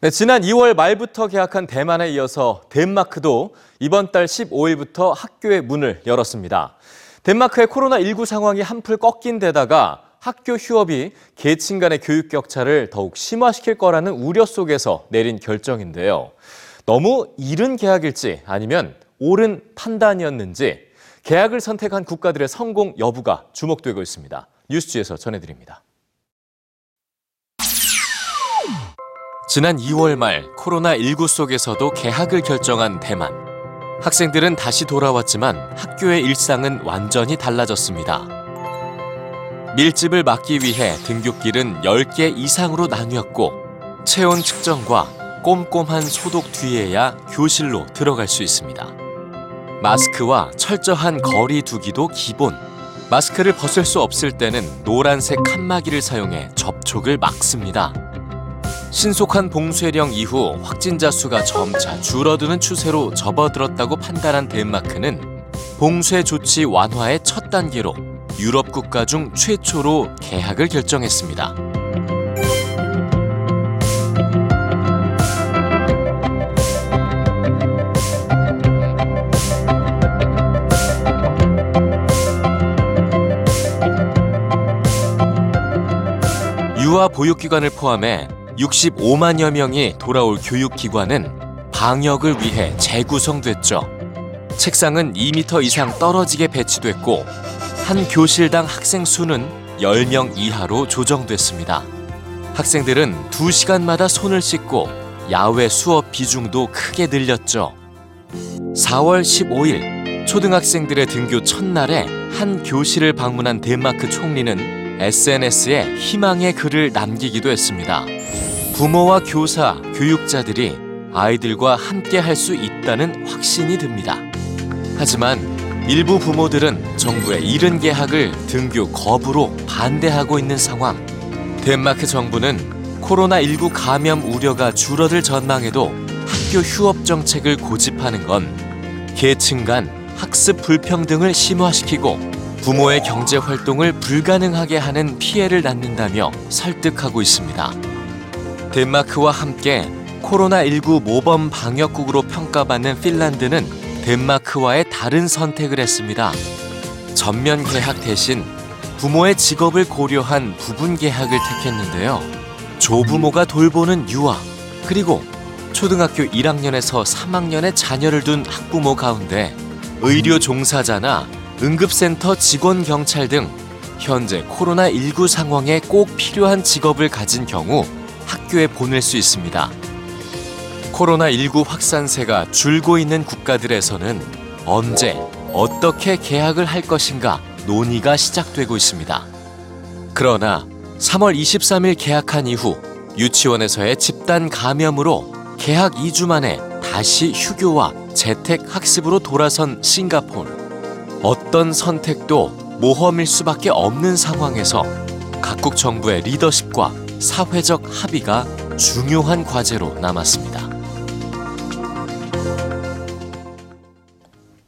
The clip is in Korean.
네, 지난 2월 말부터 개학한 대만에 이어서 덴마크도 이번 달 15일부터 학교의 문을 열었습니다. 덴마크의 코로나19 상황이 한풀 꺾인 데다가 학교 휴업이 계층 간의 교육 격차를 더욱 심화시킬 거라는 우려 속에서 내린 결정인데요. 너무 이른 개학일지 아니면 옳은 판단이었는지 개학을 선택한 국가들의 성공 여부가 주목되고 있습니다. 뉴스지에서 전해드립니다. 지난 2월 말 코로나19 속에서도 개학을 결정한 대만. 학생들은 다시 돌아왔지만 학교의 일상은 완전히 달라졌습니다. 밀집을 막기 위해 등굣길은 10개 이상으로 나뉘었고 체온 측정과 꼼꼼한 소독 뒤에야 교실로 들어갈 수 있습니다. 마스크와 철저한 거리 두기도 기본. 마스크를 벗을 수 없을 때는 노란색 칸막이를 사용해 접촉을 막습니다. 신속한 봉쇄령 이후 확진자 수가 점차 줄어드는 추세로 접어들었다고 판단한 덴마크는 봉쇄 조치 완화의 첫 단계로 유럽 국가 중 최초로 개학을 결정했습니다. 유아 보육기관을 포함해 65만여 명이 돌아올 교육기관은 방역을 위해 재구성됐죠. 책상은 2m 이상 떨어지게 배치됐고 한 교실당 학생 수는 10명 이하로 조정됐습니다. 학생들은 2시간마다 손을 씻고 야외 수업 비중도 크게 늘렸죠. 4월 15일 초등학생들의 등교 첫날에 한 교실을 방문한 덴마크 총리는 SNS에 희망의 글을 남기기도 했습니다. 부모와 교사, 교육자들이 아이들과 함께 할 수 있다는 확신이 듭니다. 하지만 일부 부모들은 정부의 이른 개학을 등교 거부로 반대하고 있는 상황. 덴마크 정부는 코로나19 감염 우려가 줄어들 전망에도 학교 휴업 정책을 고집하는 건 계층 간 학습 불평등을 심화시키고 부모의 경제 활동을 불가능하게 하는 피해를 낳는다며 설득하고 있습니다. 덴마크와 함께 코로나19 모범 방역국으로 평가받는 핀란드는 덴마크와의 다른 선택을 했습니다. 전면 개학 대신 부모의 직업을 고려한 부분 개학을 택했는데요. 조부모가 돌보는 유아, 그리고 초등학교 1학년에서 3학년의 자녀를 둔 학부모 가운데 의료 종사자나 응급센터 직원 경찰 등 현재 코로나19 상황에 꼭 필요한 직업을 가진 경우 학교에 보낼 수 있습니다. 코로나19 확산세가 줄고 있는 국가들에서는 언제, 어떻게 개학을 할 것인가 논의가 시작되고 있습니다. 그러나 3월 23일 개학한 이후 유치원에서의 집단 감염으로 개학 2주 만에 다시 휴교와 재택 학습으로 돌아선 싱가포르. 어떤 선택도 모험일 수밖에 없는 상황에서 각국 정부의 리더십과 사회적 합의가 중요한 과제로 남았습니다.